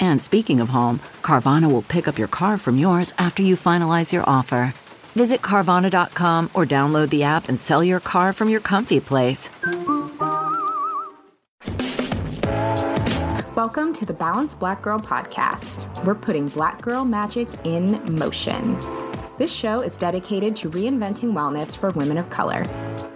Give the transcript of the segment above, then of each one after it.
And speaking of home, Carvana will pick up your car from yours after you finalize your offer. Visit Carvana.com or download the app and sell your car from your comfy place. Welcome to the Balanced Black Girl Podcast. We're putting black girl magic in motion. This show is dedicated to reinventing wellness for women of color.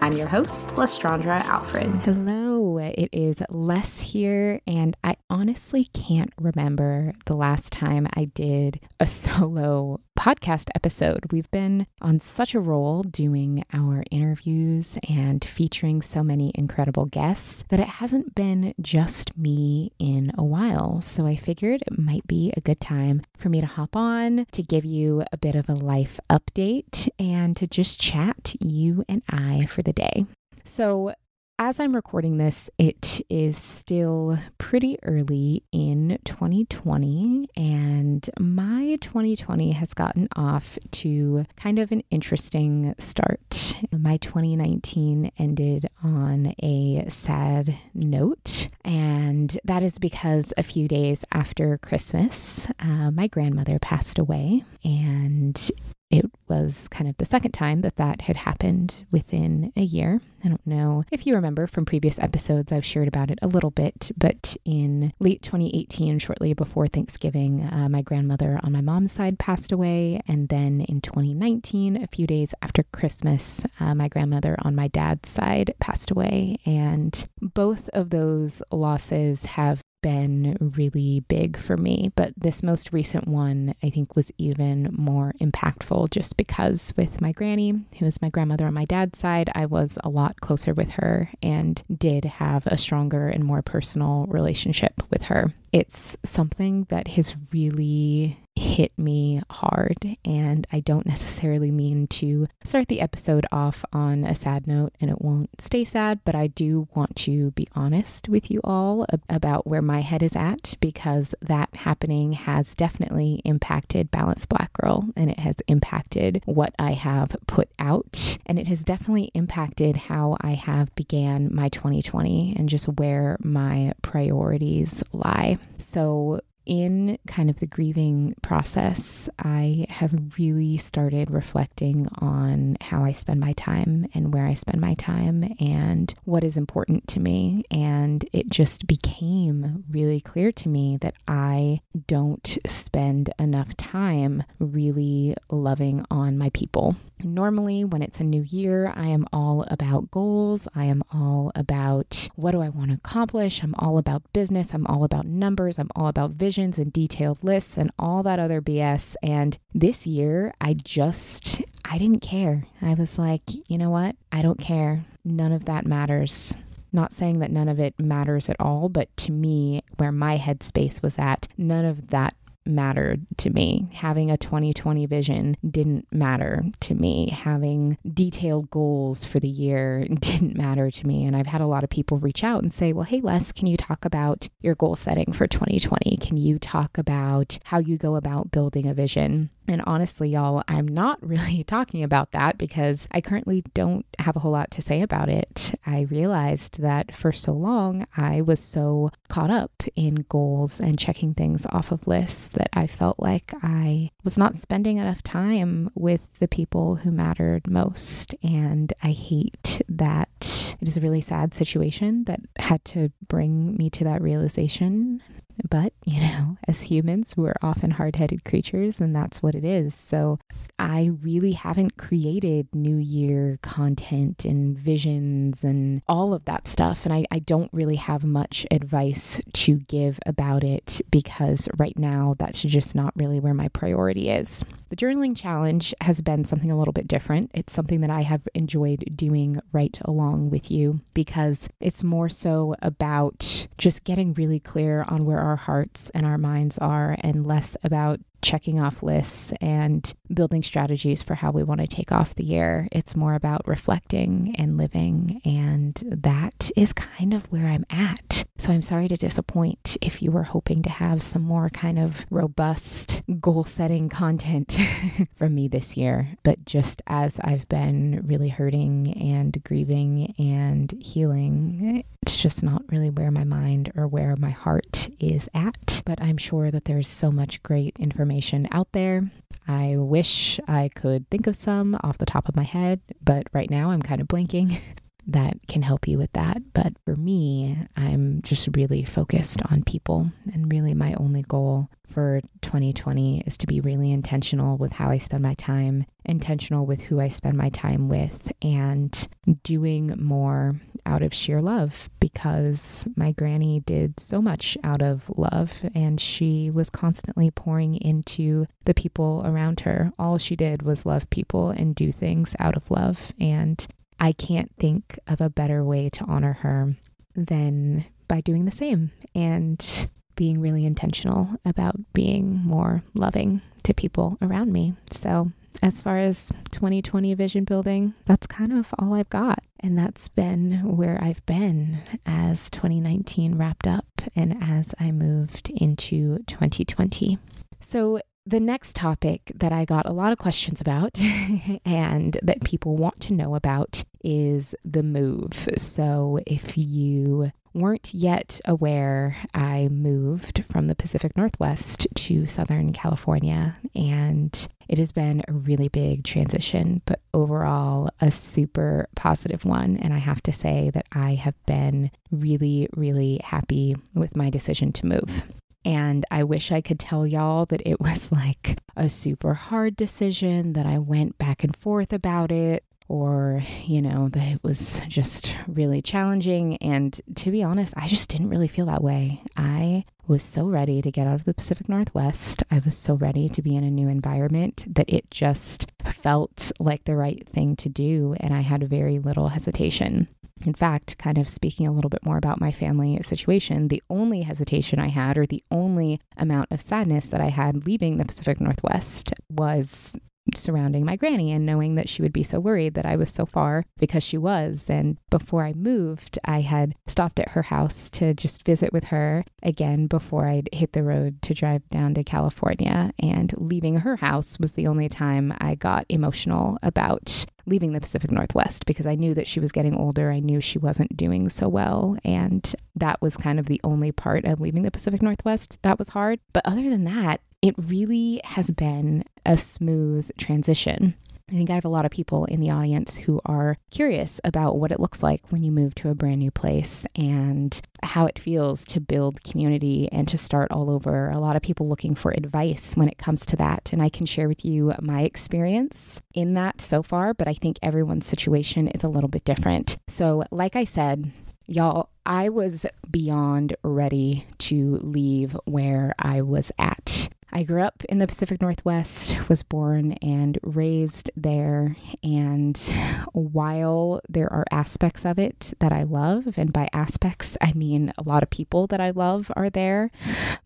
I'm your host, Lestraundra Alfred. Hello, it is Les here, and I honestly can't remember the last time I did a solo podcast episode. We've been on such a roll doing our interviews and featuring so many incredible guests that it hasn't been just me in a while. So I figured it might be a good time for me to hop on to give you a bit of a life update and to just chat, you and I, for the day. So, as I'm recording this, it is still pretty early in 2020, and my 2020 has gotten off to kind of an interesting start. My 2019 ended on a sad note, and that is because a few days after Christmas, uh, my grandmother passed away, and it was kind of the second time that that had happened within a year. I don't know if you remember from previous episodes, I've shared about it a little bit, but in late 2018, shortly before Thanksgiving, uh, my grandmother on my mom's side passed away. And then in 2019, a few days after Christmas, uh, my grandmother on my dad's side passed away. And both of those losses have been really big for me. But this most recent one, I think, was even more impactful just because with my granny, who was my grandmother on my dad's side, I was a lot closer with her and did have a stronger and more personal relationship with her. It's something that has really hit me hard. And I don't necessarily mean to start the episode off on a sad note, and it won't stay sad, but I do want to be honest with you all about where my head is at because that happening has definitely impacted Balanced Black Girl and it has impacted what I have put out. And it has definitely impacted how I have began my 2020 and just where my priorities lie. So, in kind of the grieving process, I have really started reflecting on how I spend my time and where I spend my time and what is important to me. And it just became really clear to me that I don't spend enough time really loving on my people. Normally, when it's a new year, I am all about goals. I am all about what do I want to accomplish. I'm all about business. I'm all about numbers. I'm all about and detailed lists and all that other BS. And this year, I just, I didn't care. I was like, you know what? I don't care. None of that matters. Not saying that none of it matters at all, but to me, where my headspace was at, none of that mattered to me. Having a 2020 vision didn't matter to me. Having detailed goals for the year didn't matter to me. And I've had a lot of people reach out and say, well, hey, Les, can you talk about your goal setting for 2020? Can you talk about how you go about building a vision? And honestly, y'all, I'm not really talking about that because I currently don't have a whole lot to say about it. I realized that for so long, I was so caught up in goals and checking things off of lists that I felt like I was not spending enough time with the people who mattered most. And I hate that it is a really sad situation that had to bring me to that realization But, you know, as humans, we're often hard headed creatures, and that's what it is. So I really haven't created New Year content and visions and all of that stuff. And I, I don't really have much advice to give about it because right now that's just not really where my priority is. The journaling challenge has been something a little bit different. It's something that I have enjoyed doing right along with you because it's more so about just getting really clear on where our hearts and our minds are and less about checking off lists and building strategies for how we want to take off the year. It's more about reflecting and living, and that is kind of where I'm at. So I'm sorry to disappoint if you were hoping to have some more kind of robust goal setting content from me this year. But just as I've been really hurting and grieving and healing, it's just not really where my mind or where my heart is at. But I'm sure that there's so much great information out there. I wish I could think of some off the top of my head, but right now I'm kind of blanking. that can help you with that. But for me, I'm just really focused on people. And really, my only goal for 2020 is to be really intentional with how I spend my time, intentional with who I spend my time with, and doing more out of sheer love because my granny did so much out of love and she was constantly pouring into the people around her. All she did was love people and do things out of love. And I can't think of a better way to honor her than by doing the same and being really intentional about being more loving to people around me. So, as far as 2020 vision building, that's kind of all I've got. And that's been where I've been as 2019 wrapped up and as I moved into 2020. So, the next topic that I got a lot of questions about and that people want to know about is the move. So, if you weren't yet aware, I moved from the Pacific Northwest to Southern California, and it has been a really big transition, but overall, a super positive one. And I have to say that I have been really, really happy with my decision to move. And I wish I could tell y'all that it was like a super hard decision, that I went back and forth about it, or, you know, that it was just really challenging. And to be honest, I just didn't really feel that way. I was so ready to get out of the Pacific Northwest. I was so ready to be in a new environment that it just felt like the right thing to do. And I had very little hesitation. In fact, kind of speaking a little bit more about my family situation, the only hesitation I had, or the only amount of sadness that I had leaving the Pacific Northwest, was surrounding my granny and knowing that she would be so worried that I was so far because she was. And before I moved, I had stopped at her house to just visit with her again before I'd hit the road to drive down to California. And leaving her house was the only time I got emotional about leaving the Pacific Northwest because I knew that she was getting older. I knew she wasn't doing so well. And that was kind of the only part of leaving the Pacific Northwest that was hard. But other than that, it really has been a smooth transition. I think I have a lot of people in the audience who are curious about what it looks like when you move to a brand new place and how it feels to build community and to start all over. A lot of people looking for advice when it comes to that. And I can share with you my experience in that so far, but I think everyone's situation is a little bit different. So, like I said, Y'all, I was beyond ready to leave where I was at. I grew up in the Pacific Northwest, was born and raised there. And while there are aspects of it that I love, and by aspects, I mean a lot of people that I love are there,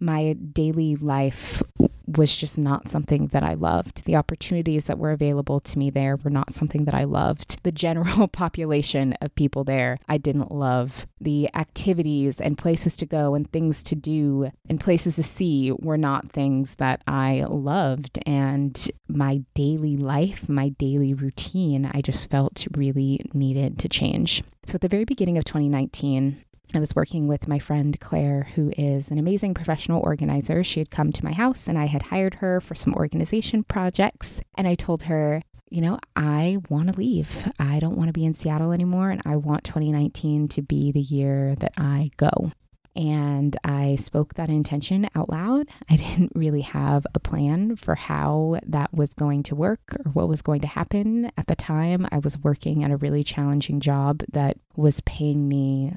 my daily life was just not something that I loved. The opportunities that were available to me there were not something that I loved. The general population of people there, I didn't love. The activities and places to go and things to do and places to see were not things that I loved. And my daily life, my daily routine, I just felt really needed to change. So at the very beginning of 2019, I was working with my friend Claire, who is an amazing professional organizer. She had come to my house and I had hired her for some organization projects. And I told her, you know, I want to leave. I don't want to be in Seattle anymore. And I want 2019 to be the year that I go. and I spoke that intention out loud. I didn't really have a plan for how that was going to work or what was going to happen. At the time, I was working at a really challenging job that was paying me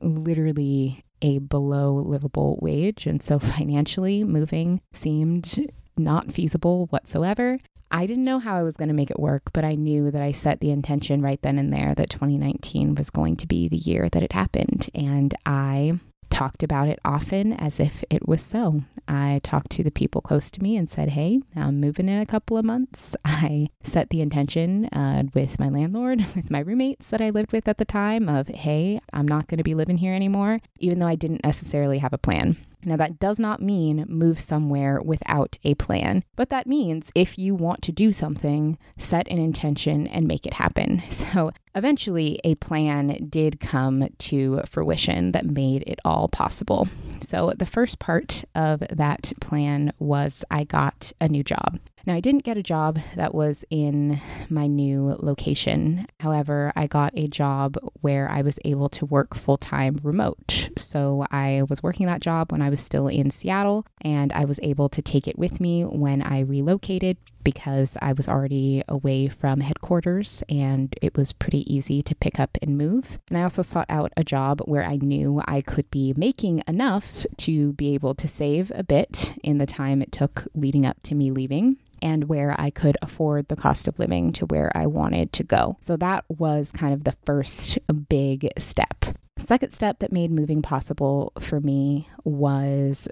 literally a below livable wage. And so financially, moving seemed not feasible whatsoever. I didn't know how I was going to make it work, but I knew that I set the intention right then and there that 2019 was going to be the year that it happened. And I talked about it often as if it was so. I talked to the people close to me and said, Hey, I'm moving in a couple of months. I set the intention uh, with my landlord, with my roommates that I lived with at the time, of, Hey, I'm not going to be living here anymore, even though I didn't necessarily have a plan. Now, that does not mean move somewhere without a plan, but that means if you want to do something, set an intention and make it happen. So, eventually, a plan did come to fruition that made it all possible. So, the first part of that plan was I got a new job. Now, I didn't get a job that was in my new location. However, I got a job where I was able to work full time remote. So I was working that job when I was still in Seattle, and I was able to take it with me when I relocated because I was already away from headquarters and it was pretty easy to pick up and move. And I also sought out a job where I knew I could be making enough to be able to save a bit in the time it took leading up to me leaving and where I could afford the cost of living to where I wanted to go. So that was kind of the first big step. Second step that made moving possible for me was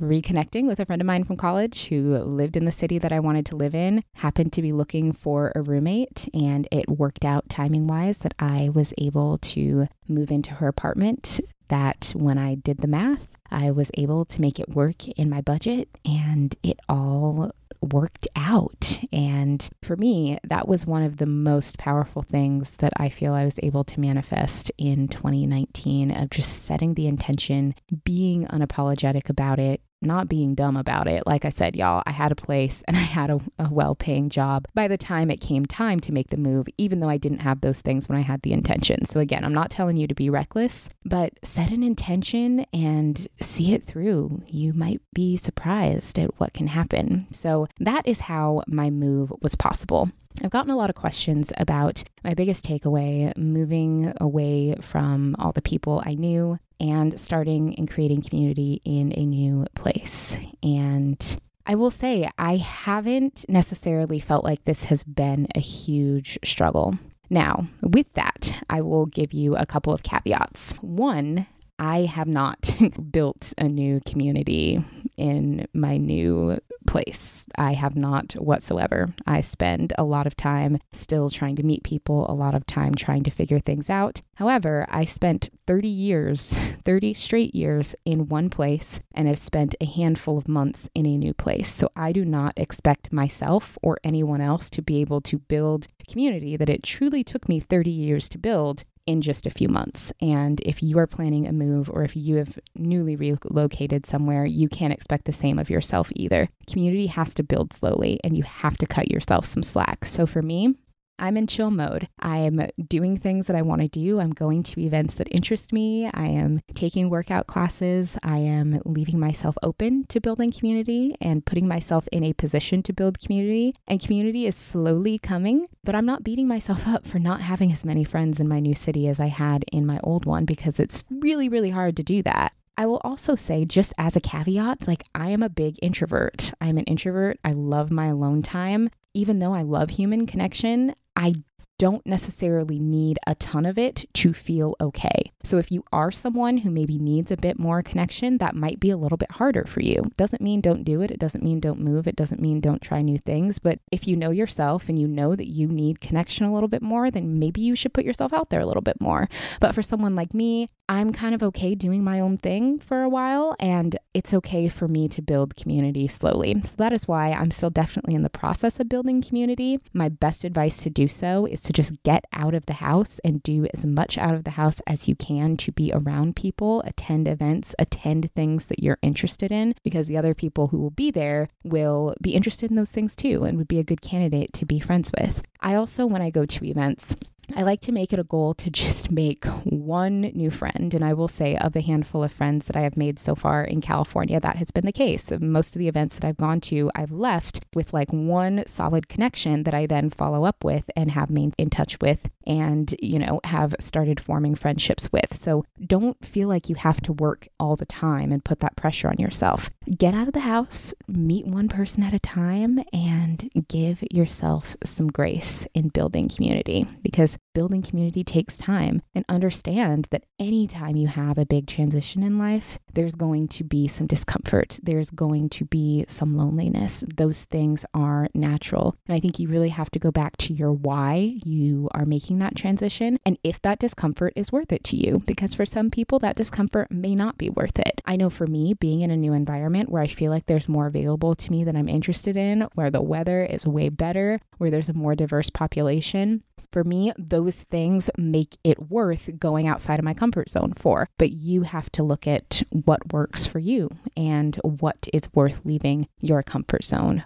reconnecting with a friend of mine from college who lived in the city that I wanted to live in, happened to be looking for a roommate, and it worked out timing wise that I was able to move into her apartment. That when I did the math, I was able to make it work in my budget, and it all worked out. And for me, that was one of the most powerful things that I feel I was able to manifest in 2019 of just setting the intention, being unapologetic about it, not being dumb about it. Like I said, y'all, I had a place and I had a, a well paying job by the time it came time to make the move, even though I didn't have those things when I had the intention. So, again, I'm not telling you to be reckless, but set an intention and see it through. You might be surprised at what can happen. So, that is how my move was possible. I've gotten a lot of questions about my biggest takeaway moving away from all the people I knew and starting and creating community in a new place. And I will say, I haven't necessarily felt like this has been a huge struggle. Now, with that, I will give you a couple of caveats. One, I have not built a new community in my new place. I have not whatsoever. I spend a lot of time still trying to meet people, a lot of time trying to figure things out. However, I spent 30 years, 30 straight years in one place and have spent a handful of months in a new place. So I do not expect myself or anyone else to be able to build community that it truly took me 30 years to build in just a few months. And if you are planning a move or if you have newly relocated somewhere, you can't expect the same of yourself either. Community has to build slowly and you have to cut yourself some slack. So for me, I'm in chill mode. I'm doing things that I want to do. I'm going to events that interest me. I am taking workout classes. I am leaving myself open to building community and putting myself in a position to build community. And community is slowly coming, but I'm not beating myself up for not having as many friends in my new city as I had in my old one because it's really, really hard to do that. I will also say, just as a caveat, like I am a big introvert. I'm an introvert. I love my alone time. Even though I love human connection, I don't necessarily need a ton of it to feel okay. So if you are someone who maybe needs a bit more connection, that might be a little bit harder for you. Doesn't mean don't do it. It doesn't mean don't move. It doesn't mean don't try new things. But if you know yourself and you know that you need connection a little bit more, then maybe you should put yourself out there a little bit more. But for someone like me, I'm kind of okay doing my own thing for a while, and it's okay for me to build community slowly. So that is why I'm still definitely in the process of building community. My best advice to do so is to just get out of the house and do as much out of the house as you can to be around people, attend events, attend things that you're interested in, because the other people who will be there will be interested in those things too and would be a good candidate to be friends with. I also, when I go to events, I like to make it a goal to just make one new friend. And I will say, of the handful of friends that I have made so far in California, that has been the case. Most of the events that I've gone to, I've left with like one solid connection that I then follow up with and have been in touch with and, you know, have started forming friendships with. So don't feel like you have to work all the time and put that pressure on yourself. Get out of the house, meet one person at a time, and give yourself some grace in building community because building community takes time. And understand that anytime you have a big transition in life, there's going to be some discomfort, there's going to be some loneliness. Those things are natural. And I think you really have to go back to your why you are making that transition and if that discomfort is worth it to you. Because for some people, that discomfort may not be worth it. I know for me, being in a new environment where I feel like there's more available to me than I'm interested in, where the weather is way better, where there's a more diverse population, for me, those things make it worth going outside of my comfort zone for. But you have to look at what works for you and what is worth leaving your comfort zone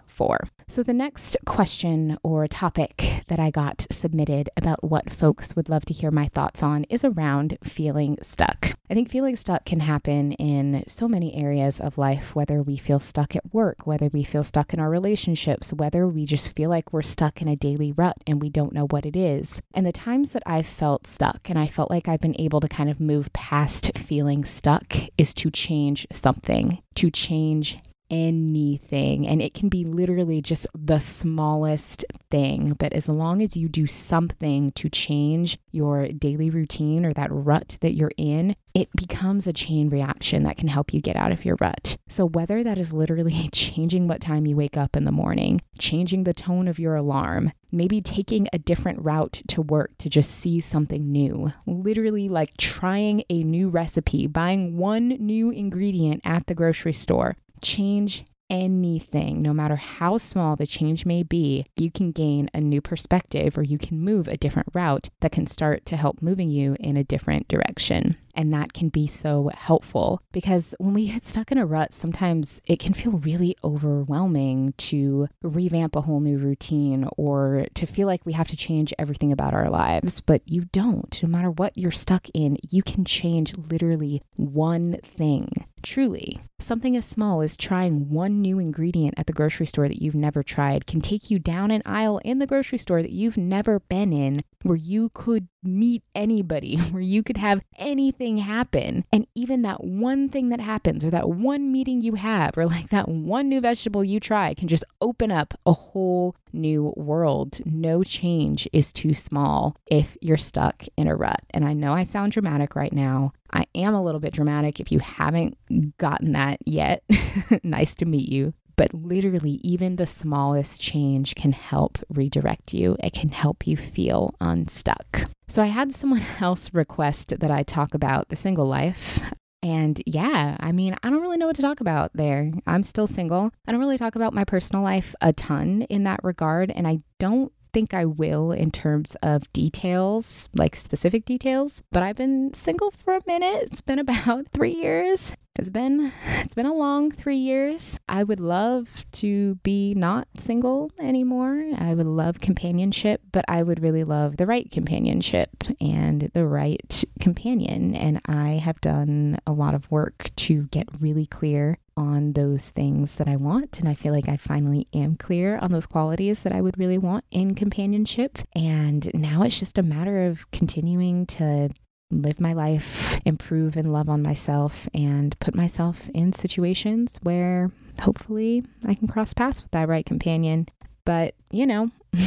So, the next question or topic that I got submitted about what folks would love to hear my thoughts on is around feeling stuck. I think feeling stuck can happen in so many areas of life, whether we feel stuck at work, whether we feel stuck in our relationships, whether we just feel like we're stuck in a daily rut and we don't know what it is. And the times that I've felt stuck and I felt like I've been able to kind of move past feeling stuck is to change something, to change anything. And it can be literally just the smallest thing. But as long as you do something to change your daily routine or that rut that you're in, it becomes a chain reaction that can help you get out of your rut. So, whether that is literally changing what time you wake up in the morning, changing the tone of your alarm, maybe taking a different route to work to just see something new, literally like trying a new recipe, buying one new ingredient at the grocery store, change anything, no matter how small the change may be, you can gain a new perspective or you can move a different route that can start to help moving you in a different direction. And that can be so helpful because when we get stuck in a rut, sometimes it can feel really overwhelming to revamp a whole new routine or to feel like we have to change everything about our lives. But you don't. No matter what you're stuck in, you can change literally one thing. Truly, something as small as trying one new ingredient at the grocery store that you've never tried can take you down an aisle in the grocery store that you've never been in, where you could meet anybody, where you could have anything happen. And even that one thing that happens, or that one meeting you have, or like that one new vegetable you try, can just open up a whole new world. No change is too small if you're stuck in a rut. And I know I sound dramatic right now. I am a little bit dramatic if you haven't gotten that yet. nice to meet you. But literally, even the smallest change can help redirect you. It can help you feel unstuck. So, I had someone else request that I talk about the single life. And yeah, I mean, I don't really know what to talk about there. I'm still single. I don't really talk about my personal life a ton in that regard. And I don't think I will in terms of details, like specific details, but I've been single for a minute. It's been about three years. It's been it's been a long 3 years. I would love to be not single anymore. I would love companionship, but I would really love the right companionship and the right companion and I have done a lot of work to get really clear on those things that I want. And I feel like I finally am clear on those qualities that I would really want in companionship. And now it's just a matter of continuing to live my life, improve and love on myself, and put myself in situations where hopefully I can cross paths with that right companion. But, you know,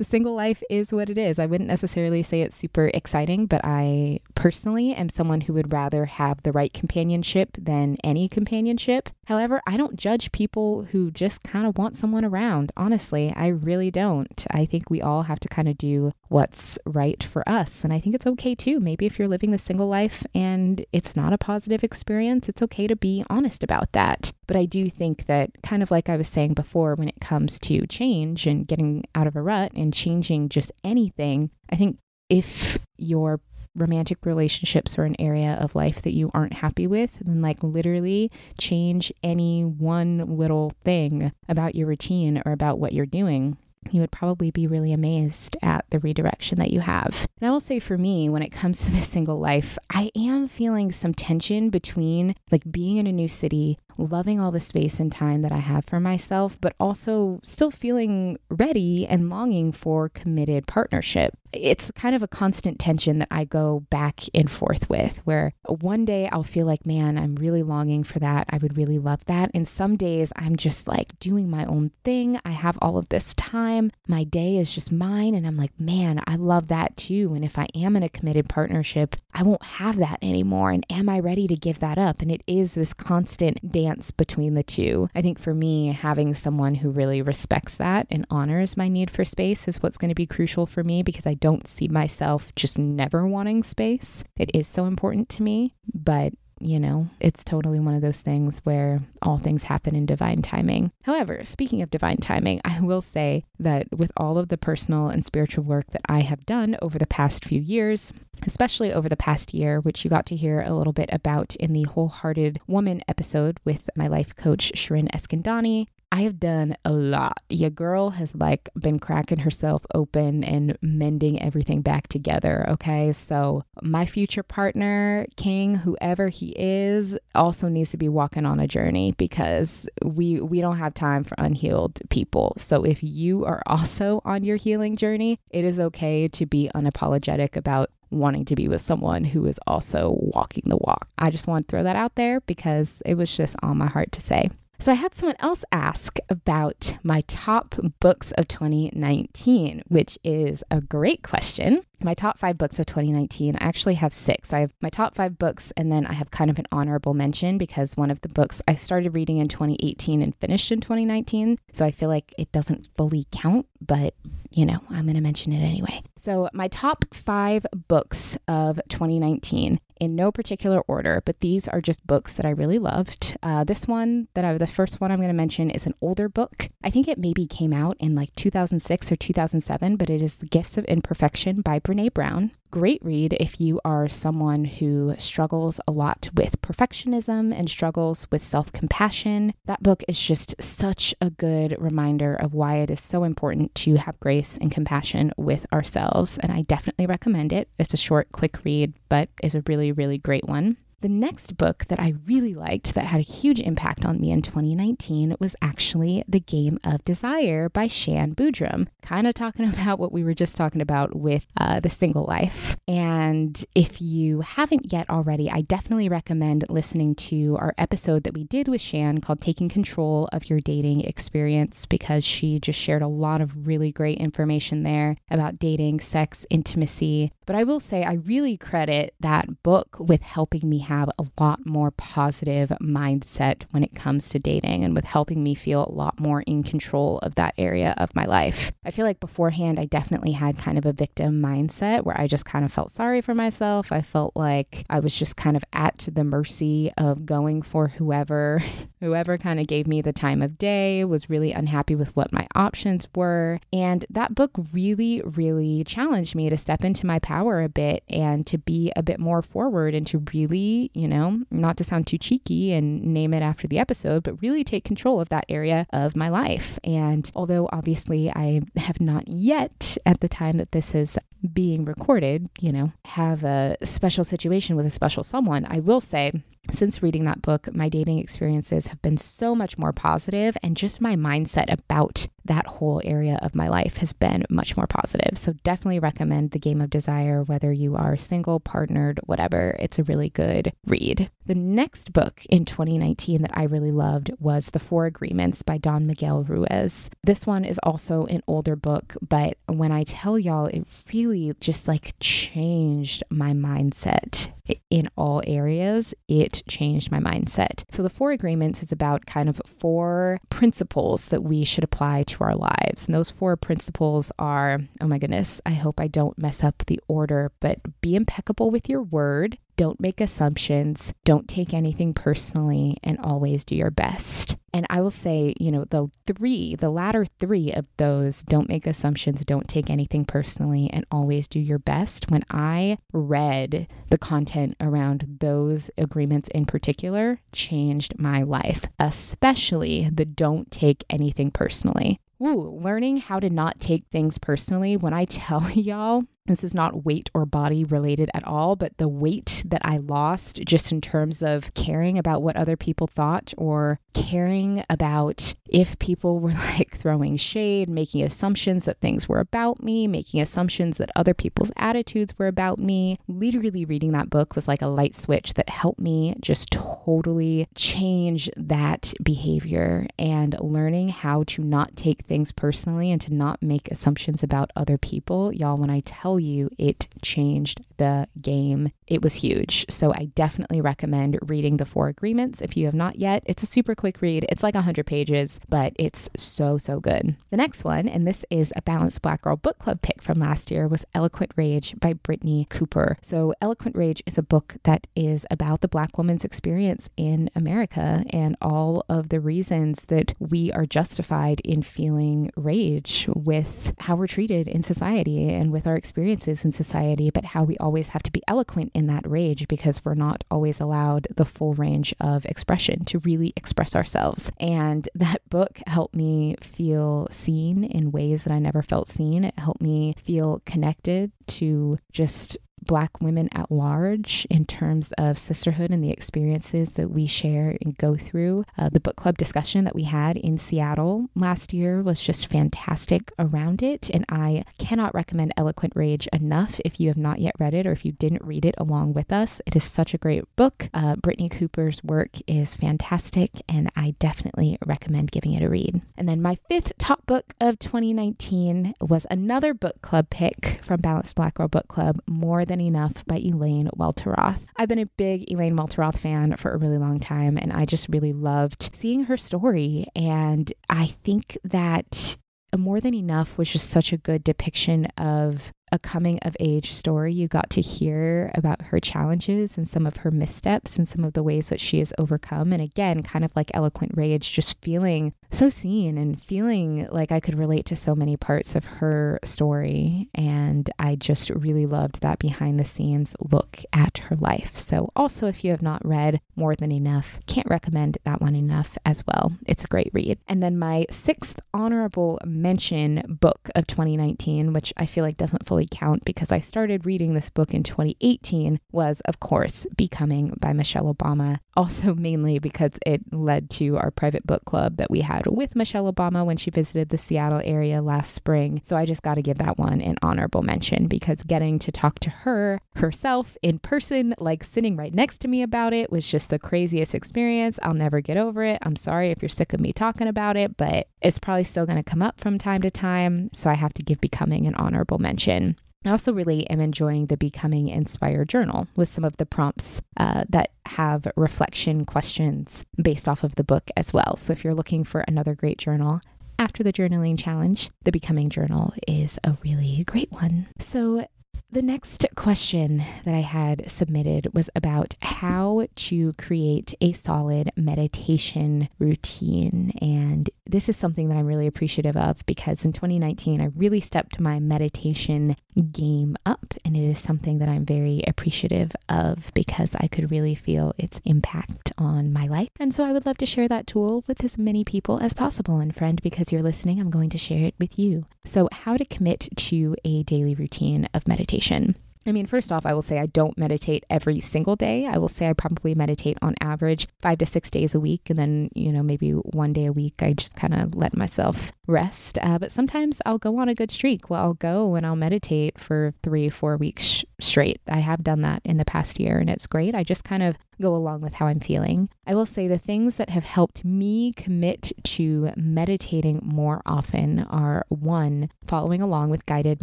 the single life is what it is. I wouldn't necessarily say it's super exciting, but I personally am someone who would rather have the right companionship than any companionship. However, I don't judge people who just kind of want someone around. Honestly, I really don't. I think we all have to kind of do what's right for us. And I think it's okay too. Maybe if you're living the single life and it's not a positive experience, it's okay to be honest about that. But I do think that, kind of like I was saying before, when it comes to change and getting out of a rut and changing just anything, I think if your romantic relationships are an area of life that you aren't happy with, then like literally change any one little thing about your routine or about what you're doing you would probably be really amazed at the redirection that you have. And I will say for me, when it comes to the single life, I am feeling some tension between like being in a new city, loving all the space and time that I have for myself, but also still feeling ready and longing for committed partnership. It's kind of a constant tension that I go back and forth with, where one day I'll feel like, man, I'm really longing for that. I would really love that. And some days I'm just like doing my own thing. I have all of this time. My day is just mine. And I'm like, man, I love that too. And if I am in a committed partnership, I won't have that anymore. And am I ready to give that up? And it is this constant dance between the two. I think for me, having someone who really respects that and honors my need for space is what's going to be crucial for me because I don't see myself just never wanting space. It is so important to me, but you know, it's totally one of those things where all things happen in divine timing. However, speaking of divine timing, I will say that with all of the personal and spiritual work that I have done over the past few years, especially over the past year, which you got to hear a little bit about in the Wholehearted Woman episode with my life coach, Shirin Eskandani, I have done a lot. Your girl has like been cracking herself open and mending everything back together. Okay. So, my future partner, King, whoever he is, also needs to be walking on a journey because we we don't have time for unhealed people. So, if you are also on your healing journey, it is okay to be unapologetic about wanting to be with someone who is also walking the walk. I just want to throw that out there because it was just on my heart to say. So I had someone else ask about my top books of 2019, which is a great question. My top five books of 2019, I actually have six. I have my top five books, and then I have kind of an honorable mention because one of the books I started reading in 2018 and finished in 2019. So I feel like it doesn't fully count, but you know, I'm going to mention it anyway. So, my top five books of 2019 in no particular order, but these are just books that I really loved. Uh, this one that I, the first one I'm going to mention is an older book. I think it maybe came out in like 2006 or 2007, but it is The Gifts of Imperfection by Brene Brown great read if you are someone who struggles a lot with perfectionism and struggles with self compassion. That book is just such a good reminder of why it is so important to have grace and compassion with ourselves. And I definitely recommend it. It's a short, quick read, but is a really, really great one. The next book that I really liked that had a huge impact on me in 2019 was actually The Game of Desire by Shan Boodram, kind of talking about what we were just talking about with uh, the single life. And if you haven't yet already, I definitely recommend listening to our episode that we did with Shan called Taking Control of Your Dating Experience because she just shared a lot of really great information there about dating, sex, intimacy. But I will say, I really credit that book with helping me have a lot more positive mindset when it comes to dating and with helping me feel a lot more in control of that area of my life. I feel like beforehand, I definitely had kind of a victim mindset where I just kind of felt sorry for myself. I felt like I was just kind of at the mercy of going for whoever, whoever kind of gave me the time of day, was really unhappy with what my options were. And that book really, really challenged me to step into my power a bit and to be a bit more forward and to really you know, not to sound too cheeky and name it after the episode, but really take control of that area of my life. And although obviously I have not yet, at the time that this is being recorded, you know, have a special situation with a special someone, I will say since reading that book, my dating experiences have been so much more positive, and just my mindset about that whole area of my life has been much more positive. So, definitely recommend The Game of Desire, whether you are single, partnered, whatever. It's a really good read. The next book in 2019 that I really loved was The Four Agreements by Don Miguel Ruiz. This one is also an older book, but when I tell y'all, it really just like changed my mindset in all areas. It changed my mindset. So, The Four Agreements is about kind of four principles that we should apply to our lives. And those four principles are oh my goodness, I hope I don't mess up the order, but be impeccable with your word, don't make assumptions, don't take anything personally, and always do your best. And I will say, you know, the three, the latter three of those, don't make assumptions, don't take anything personally, and always do your best. When I read the content around those agreements in particular, changed my life, especially the don't take anything personally Ooh, learning how to not take things personally. When I tell y'all, this is not weight or body related at all, but the weight that I lost just in terms of caring about what other people thought or caring about if people were like throwing shade, making assumptions that things were about me, making assumptions that other people's attitudes were about me. Literally reading that book was like a light switch that helped me just totally change that behavior and learning how to not take things personally and to not make assumptions about other people. Y'all, when I tell you it changed the game. It was huge. So I definitely recommend reading The Four Agreements if you have not yet. It's a super quick read. It's like 100 pages, but it's so, so good. The next one, and this is a Balanced Black Girl book club pick from last year, was Eloquent Rage by Brittney Cooper. So Eloquent Rage is a book that is about the Black woman's experience in America and all of the reasons that we are justified in feeling rage with how we're treated in society and with our experiences in society, but how we always have to be eloquent in that rage because we're not always allowed the full range of expression to really express ourselves. And that book helped me feel seen in ways that I never felt seen. It helped me feel connected to just Black women at large in terms of sisterhood and the experiences that we share and go through. Uh, the book club discussion that we had in Seattle last year was just fantastic around it. And I cannot recommend Eloquent Rage enough if you have not yet read it or if you didn't read it along with us. It is such a great book. Uh, Brittney Cooper's work is fantastic, and I definitely recommend giving it a read. And then my fifth top book of 2019 was another book club pick from Balanced Black Girl Book Club, More Than Enough by Elaine Welteroth. I've been a big Elaine Welteroth fan for a really long time, and I just really loved seeing her story. And I think that More Than Enough was just such a good depiction of a coming of age story. You got to hear about her challenges and some of her missteps and some of the ways that she has overcome. And again, kind of like Eloquent Rage, just feeling so seen and feeling like I could relate to so many parts of her story. And I just really loved that behind the scenes look at her life. So, also, if you have not read More Than Enough, can't recommend that one enough as well. It's a great read. And then my sixth honorable mention book of 2019, which I feel like doesn't fully count because I started reading this book in 2018, was, of course, Becoming by Michelle Obama. Also, mainly because it led to our private book club that we had with Michelle Obama when she visited the Seattle area last spring. So I just got to give that one an honorable mention because getting to talk to her herself in person, like sitting right next to me about it, was just the craziest experience. I'll never get over it. I'm sorry if you're sick of me talking about it, but it's probably still going to come up from time to time. So I have to give Becoming an honorable mention. I also really am enjoying the Becoming Inspired journal with some of the prompts uh, that have reflection questions based off of the book as well. So if you're looking for another great journal, after the journaling challenge, the Becoming Journal is a really great one. So, the next question that I had submitted was about how to create a solid meditation routine. And this is something that I'm really appreciative of because in 2019, I really stepped my meditation game up. And it is something that I'm very appreciative of because I could really feel its impact on my life. And so I would love to share that tool with as many people as possible. And friend, because you're listening, I'm going to share it with you. So, how to commit to a daily routine of meditation. I mean, first off, I will say I don't meditate every single day. I will say I probably meditate on average five to six days a week. And then, you know, maybe one day a week, I just kind of let myself rest. Uh, but sometimes I'll go on a good streak. Well, I'll go and I'll meditate for three, four weeks straight. I have done that in the past year and it's great. I just kind of go along with how I'm feeling. I will say the things that have helped me commit to meditating more often are one, following along with guided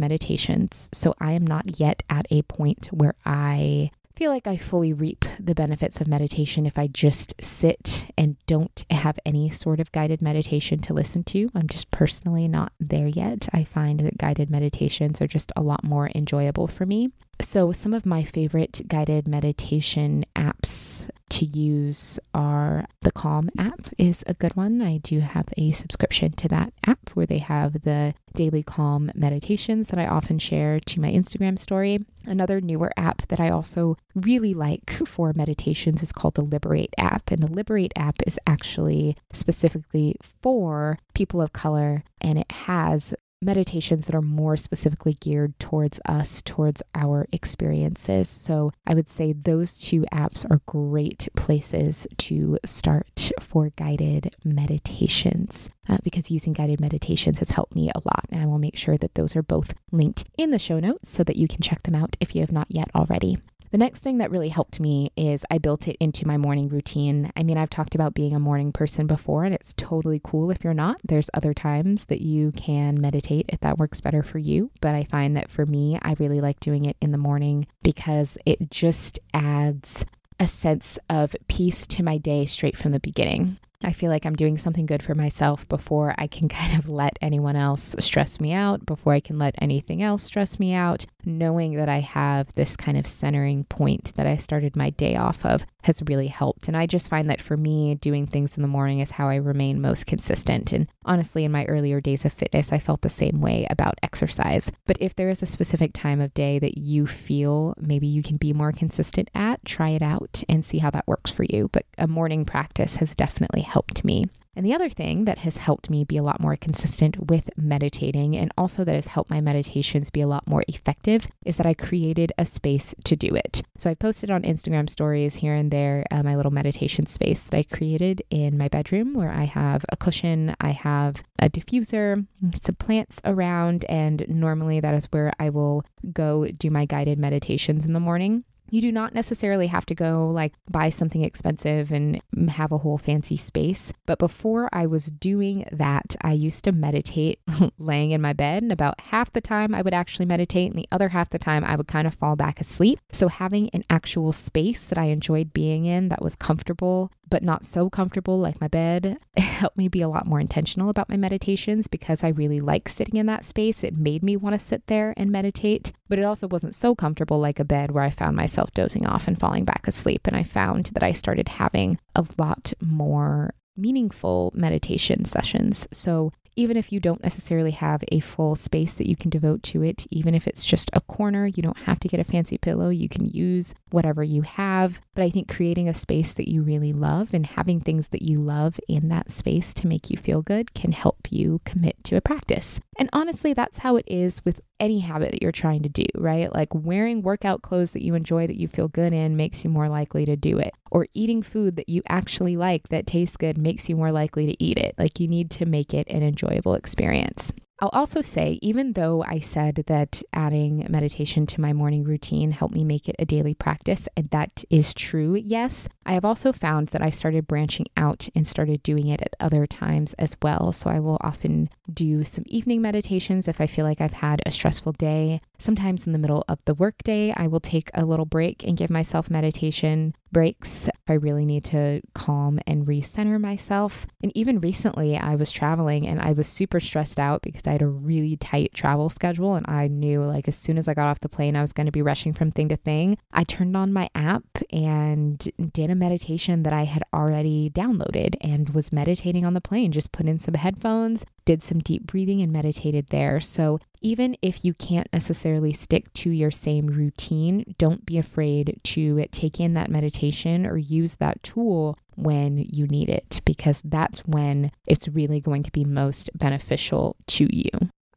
meditations. So I am not yet at a point where I feel like I fully reap the benefits of meditation if I just sit and don't have any sort of guided meditation to listen to. I'm just personally not there yet. I find that guided meditations are just a lot more enjoyable for me. So, some of my favorite guided meditation apps to use are the Calm app is a good one. I do have a subscription to that app where they have the daily calm meditations that I often share to my Instagram story. Another newer app that I also really like for meditations is called the Liberate app. And the Liberate app is actually specifically for people of color and it has meditations that are more specifically geared towards us, towards our experiences. So I would say those two apps are great places to start for guided meditations uh, because using guided meditations has helped me a lot. And I will make sure that those are both linked in the show notes so that you can check them out if you have not yet already. The next thing that really helped me is I built it into my morning routine. I mean, I've talked about being a morning person before, and it's totally cool if you're not. There's other times that you can meditate if that works better for you. But I find that for me, I really like doing it in the morning because it just adds a sense of peace to my day straight from the beginning. I feel like I'm doing something good for myself before I can kind of let anyone else stress me out, before I can let anything else stress me out. Knowing that I have this kind of centering point that I started my day off of has really helped. And I just find that for me, doing things in the morning is how I remain most consistent. And honestly, in my earlier days of fitness, I felt the same way about exercise. But if there is a specific time of day that you feel maybe you can be more consistent at, try it out and see how that works for you. But a morning practice has definitely helped me. And the other thing that has helped me be a lot more consistent with meditating and also that has helped my meditations be a lot more effective is that I created a space to do it. So I posted on Instagram stories here and there uh, my little meditation space that I created in my bedroom where I have a cushion, I have a diffuser, some plants around, and normally that is where I will go do my guided meditations in the morning. You do not necessarily have to go like buy something expensive and have a whole fancy space. But before I was doing that, I used to meditate laying in my bed. And about half the time I would actually meditate, and the other half the time I would kind of fall back asleep. So having an actual space that I enjoyed being in that was comfortable but not so comfortable like my bed. Helped me be a lot more intentional about my meditations because I really like sitting in that space. It made me want to sit there and meditate, but it also wasn't so comfortable like a bed where I found myself dozing off and falling back asleep. And I found that I started having a lot more meaningful meditation sessions. So even if you don't necessarily have a full space that you can devote to it, even if it's just a corner, you don't have to get a fancy pillow. You can use whatever you have. But I think creating a space that you really love and having things that you love in that space to make you feel good can help you commit to a practice. And honestly, that's how it is with any habit that you're trying to do, right? Like wearing workout clothes that you enjoy, that you feel good in, makes you more likely to do it. Or eating food that you actually like, that tastes good, makes you more likely to eat it. Like you need to make it an enjoyable experience. I'll also say, even though I said that adding meditation to my morning routine helped me make it a daily practice, and that is true, yes, I have also found that I started branching out and started doing it at other times as well. So I will often do some evening meditations if I feel like I've had a stressful day. Sometimes in the middle of the workday, I will take a little break and give myself meditation breaks. I really need to calm and recenter myself. And even recently, I was traveling and I was super stressed out because I had a really tight travel schedule. And I knew, like, as soon as I got off the plane, I was going to be rushing from thing to thing. I turned on my app and did a meditation that I had already downloaded and was meditating on the plane. Just put in some headphones, did some deep breathing, and meditated there. So even if you can't necessarily stick to your same routine, don't be afraid to take in that meditation or use that tool when you need it, because that's when it's really going to be most beneficial to you.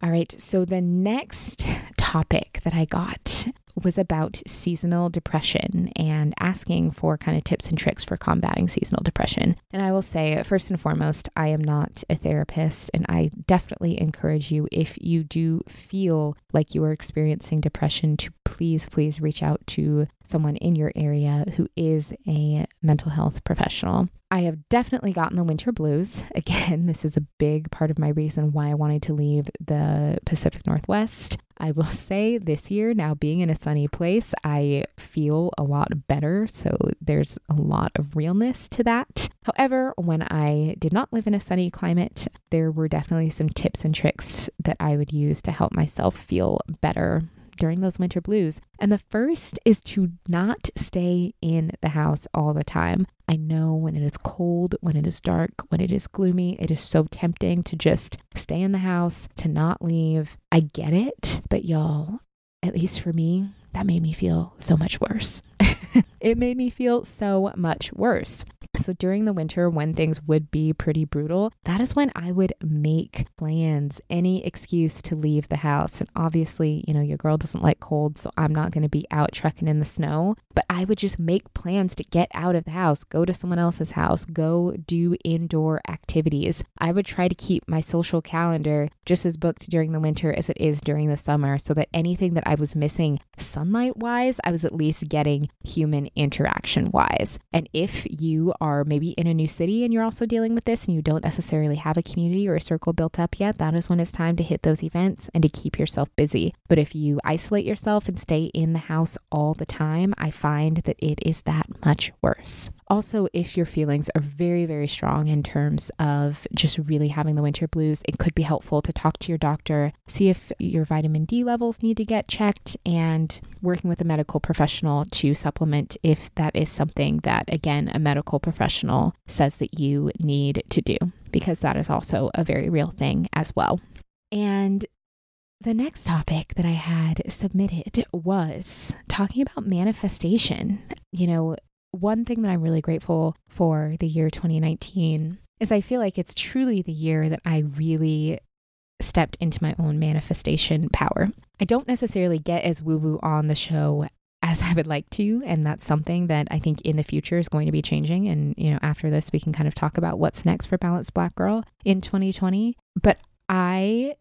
All right, so the next topic that I got was about seasonal depression and asking for kind of tips and tricks for combating seasonal depression. And I will say, first and foremost, I am not a therapist, and I definitely encourage you if you do feel like you are experiencing depression to please, please reach out to someone in your area who is a mental health professional. I have definitely gotten the winter blues. Again, this is a big part of my reason why I wanted to leave the Pacific Northwest. I will say this year, now being in a sunny place, I feel a lot better. So there's a lot of realness to that. However, when I did not live in a sunny climate, there were definitely some tips and tricks that I would use to help myself feel better during those winter blues. And the first is to not stay in the house all the time. I know when it is cold, when it is dark, when it is gloomy, it is so tempting to just stay in the house, to not leave. I get it, but y'all, at least for me, that made me feel so much worse. it made me feel so much worse. So during the winter, when things would be pretty brutal, that is when I would make plans, any excuse to leave the house. And obviously, you know, your girl doesn't like cold, so I'm not going to be out trekking in the snow. But I would just make plans to get out of the house, go to someone else's house, go do indoor activities. I would try to keep my social calendar just as booked during the winter as it is during the summer so that anything that I was missing sunlight wise, I was at least getting human interaction wise. And if you are maybe in a new city and you're also dealing with this and you don't necessarily have a community or a circle built up yet, that is when it's time to hit those events and to keep yourself busy. But if you isolate yourself and stay in the house all the time, I find that it is that much worse. Also, if your feelings are very, very strong in terms of just really having the winter blues, it could be helpful to talk to your doctor, see if your vitamin D levels need to get checked, and working with a medical professional to supplement if that is something that, again, a medical professional says that you need to do, because that is also a very real thing as well. And the next topic that I had submitted was talking about manifestation. You know, one thing that I'm really grateful for the year 2019 is I feel like it's truly the year that I really stepped into my own manifestation power. I don't necessarily get as woo woo on the show as I would like to. And that's something that I think in the future is going to be changing. And, you know, after this, we can kind of talk about what's next for Balanced Black Girl in 2020. But I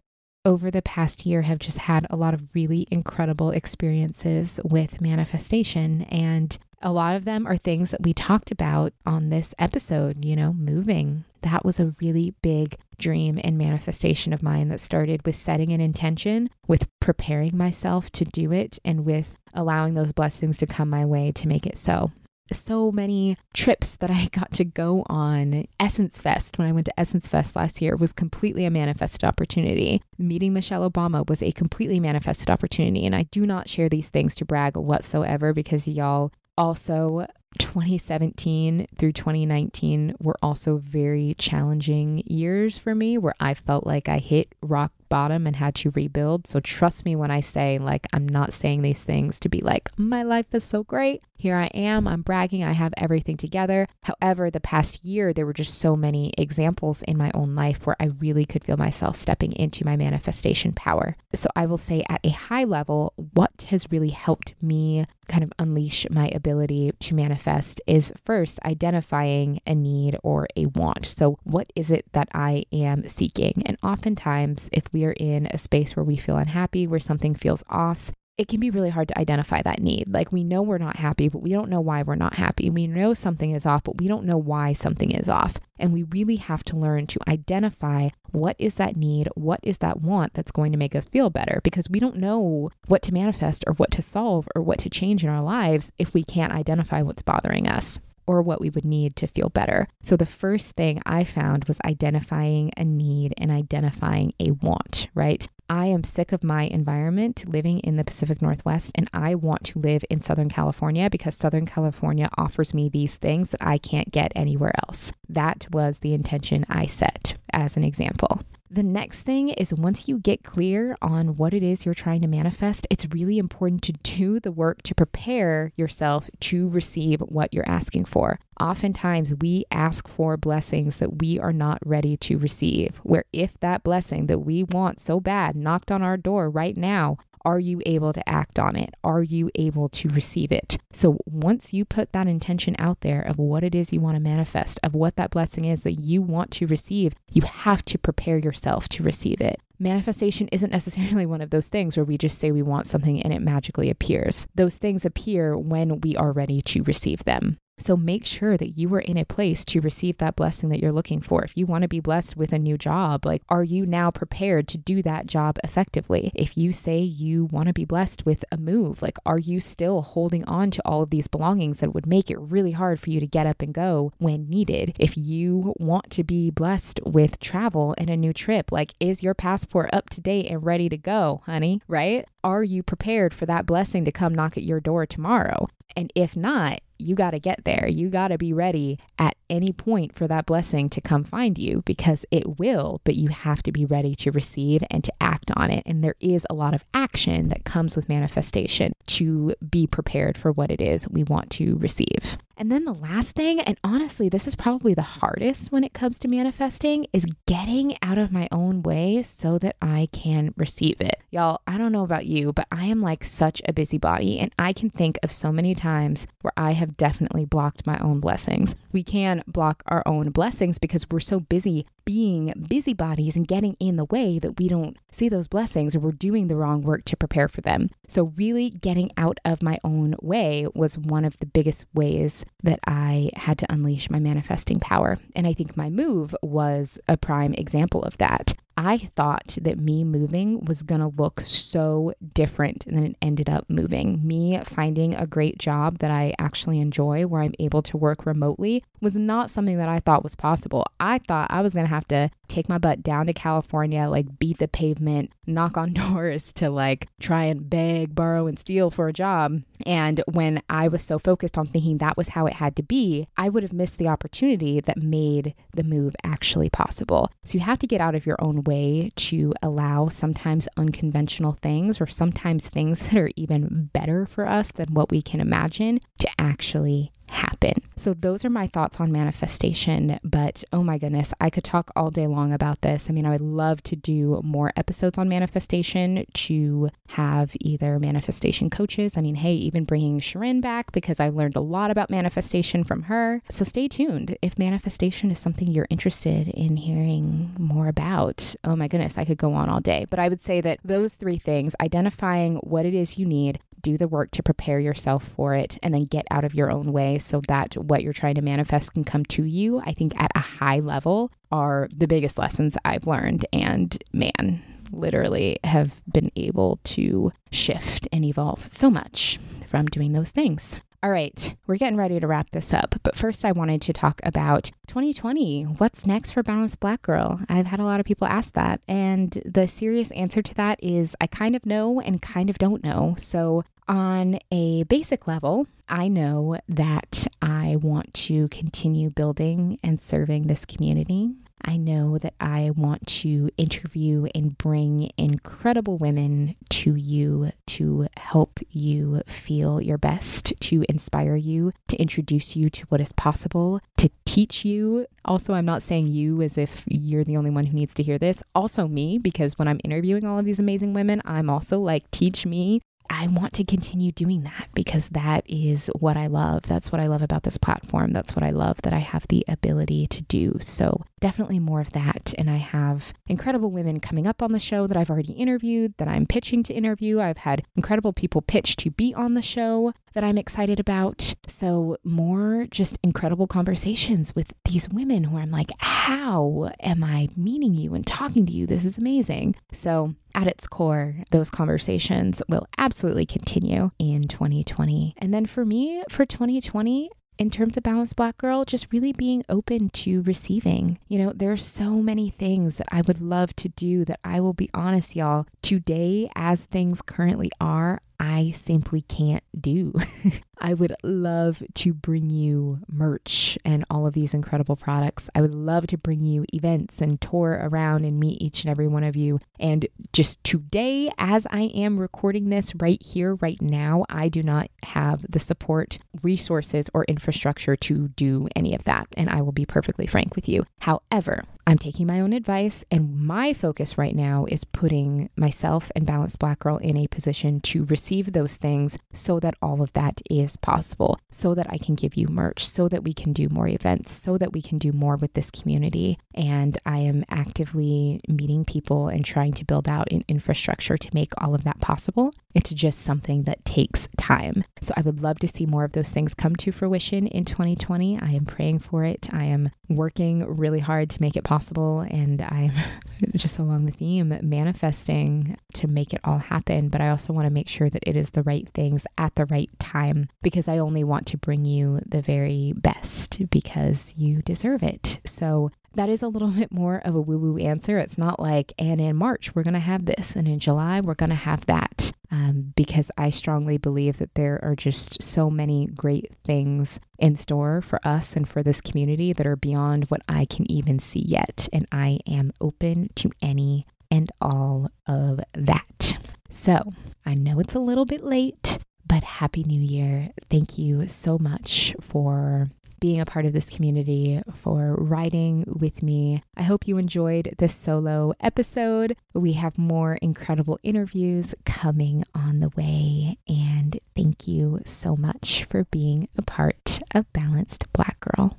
over the past year have just had a lot of really incredible experiences with manifestation and a lot of them are things that we talked about on this episode, you know, moving. That was a really big dream and manifestation of mine that started with setting an intention, with preparing myself to do it, and with allowing those blessings to come my way to make it so so many trips that I got to go on. Essence Fest, when I went to Essence Fest last year, was completely a manifested opportunity. Meeting Michelle Obama was a completely manifested opportunity. And I do not share these things to brag whatsoever because y'all also 2017 through 2019 were also very challenging years for me where I felt like I hit rock bottom and had to rebuild. So trust me when I say, like, I'm not saying these things to be like, my life is so great. Here I am. I'm bragging. I have everything together. However, the past year, there were just so many examples in my own life where I really could feel myself stepping into my manifestation power. So I will say, at a high level, what has really helped me kind of unleash my ability to manifest is first identifying a need or a want. So, what is it that I am seeking? And oftentimes, if we are in a space where we feel unhappy, where something feels off, it can be really hard to identify that need. Like we know we're not happy, but we don't know why we're not happy. We know something is off, but we don't know why something is off. And we really have to learn to identify what is that need, what is that want that's going to make us feel better because we don't know what to manifest or what to solve or what to change in our lives if we can't identify what's bothering us or what we would need to feel better. So the first thing I found was identifying a need and identifying a want, right? I am sick of my environment living in the Pacific Northwest and I want to live in Southern California because Southern California offers me these things that I can't get anywhere else. That was the intention I set as an example. The next thing is once you get clear on what it is you're trying to manifest, it's really important to do the work to prepare yourself to receive what you're asking for. Oftentimes, we ask for blessings that we are not ready to receive. Where if that blessing that we want so bad knocked on our door right now, are you able to act on it? Are you able to receive it? So once you put that intention out there of what it is you want to manifest, of what that blessing is that you want to receive, you have to prepare yourself to receive it. Manifestation isn't necessarily one of those things where we just say we want something and it magically appears. Those things appear when we are ready to receive them. So make sure that you are in a place to receive that blessing that you're looking for. If you want to be blessed with a new job, like, are you now prepared to do that job effectively? If you say you want to be blessed with a move, like, are you still holding on to all of these belongings that would make it really hard for you to get up and go when needed? If you want to be blessed with travel and a new trip, like, is your passport up to date and ready to go, honey? Right? Are you prepared for that blessing to come knock at your door tomorrow? And if not, you got to get there. You got to be ready at any point for that blessing to come find you because it will, but you have to be ready to receive and to act on it. And there is a lot of action that comes with manifestation to be prepared for what it is we want to receive. And then the last thing, and honestly, this is probably the hardest when it comes to manifesting, is getting out of my own way so that I can receive it. Y'all, I don't know about you, but I am like such a busybody, and I can think of so many times where I have definitely blocked my own blessings. We can block our own blessings because we're so busy being busybodies and getting in the way that we don't see those blessings or we're doing the wrong work to prepare for them. So, really getting out of my own way was one of the biggest ways that I had to unleash my manifesting power. And I think my move was a prime example of that. I thought that me moving was going to look so different than it ended up moving. Me finding a great job that I actually enjoy, where I'm able to work remotely, was not something that I thought was possible. I thought I was going to have to take my butt down to California, like beat the pavement, knock on doors to like try and beg, borrow, and steal for a job. And when I was so focused on thinking that was how it had to be, I would have missed the opportunity that made the move actually possible. So you have to get out of your own way to allow sometimes unconventional things or sometimes things that are even better for us than what we can imagine to actually happen. So, those are my thoughts on manifestation. But oh my goodness, I could talk all day long about this. I mean, I would love to do more episodes on manifestation to have either manifestation coaches. I mean, hey, even bringing Shirin back because I learned a lot about manifestation from her. So, stay tuned. If manifestation is something you're interested in hearing more about, oh my goodness, I could go on all day. But I would say that those three things identifying what it is you need, do the work to prepare yourself for it, and then get out of your own way so that what you're trying to manifest can come to you, I think at a high level are the biggest lessons I've learned. And man, literally have been able to shift and evolve so much from doing those things. All right, we're getting ready to wrap this up. But first, I wanted to talk about 2020. What's next for Balanced Black Girl? I've had a lot of people ask that. And the serious answer to that is I kind of know and kind of don't know. So, on a basic level, I know that I want to continue building and serving this community. I know that I want to interview and bring incredible women to you to help you feel your best, to inspire you, to introduce you to what is possible, to teach you. Also, I'm not saying you as if you're the only one who needs to hear this. Also, me, because when I'm interviewing all of these amazing women, I'm also like, teach me I want to continue doing that because that is what I love. That's what I love about this platform. That's what I love that I have the ability to do. So, definitely more of that. And I have incredible women coming up on the show that I've already interviewed, that I'm pitching to interview. I've had incredible people pitch to be on the show that I'm excited about. So, more just incredible conversations with these women who I'm like, how am I meeting you and talking to you? This is amazing. So, at its core, those conversations will absolutely continue in 2020. And then for me, for 2020, in terms of Balanced Black Girl, just really being open to receiving. You know, there are so many things that I would love to do that I will be honest, y'all. Today, as things currently are, I simply can't do. I would love to bring you merch and all of these incredible products. I would love to bring you events and tour around and meet each and every one of you. And just today, as I am recording this right here, right now, I do not have the support, resources, or infrastructure to do any of that. And I will be perfectly frank with you. However, I'm taking my own advice, and my focus right now is putting myself and Balanced Black Girl in a position to receive those things so that all of that is possible so that I can give you merch, so that we can do more events, so that we can do more with this community. And I am actively meeting people and trying to build out an infrastructure to make all of that possible. It's just something that takes time. So I would love to see more of those things come to fruition in 2020. I am praying for it. I am working really hard to make it possible. And I'm just along the theme, manifesting to make it all happen. But I also want to make sure that it is the right things at the right time because I only want to bring you the very best because you deserve it. So that is a little bit more of a woo woo answer. It's not like, and in March, we're going to have this, and in July, we're going to have that. Um, because I strongly believe that there are just so many great things in store for us and for this community that are beyond what I can even see yet. And I am open to any and all of that. So I know it's a little bit late, but Happy New Year. Thank you so much for being a part of this community, for riding with me. I hope you enjoyed this solo episode. We have more incredible interviews coming on the way. And thank you so much for being a part of Balanced Black Girl.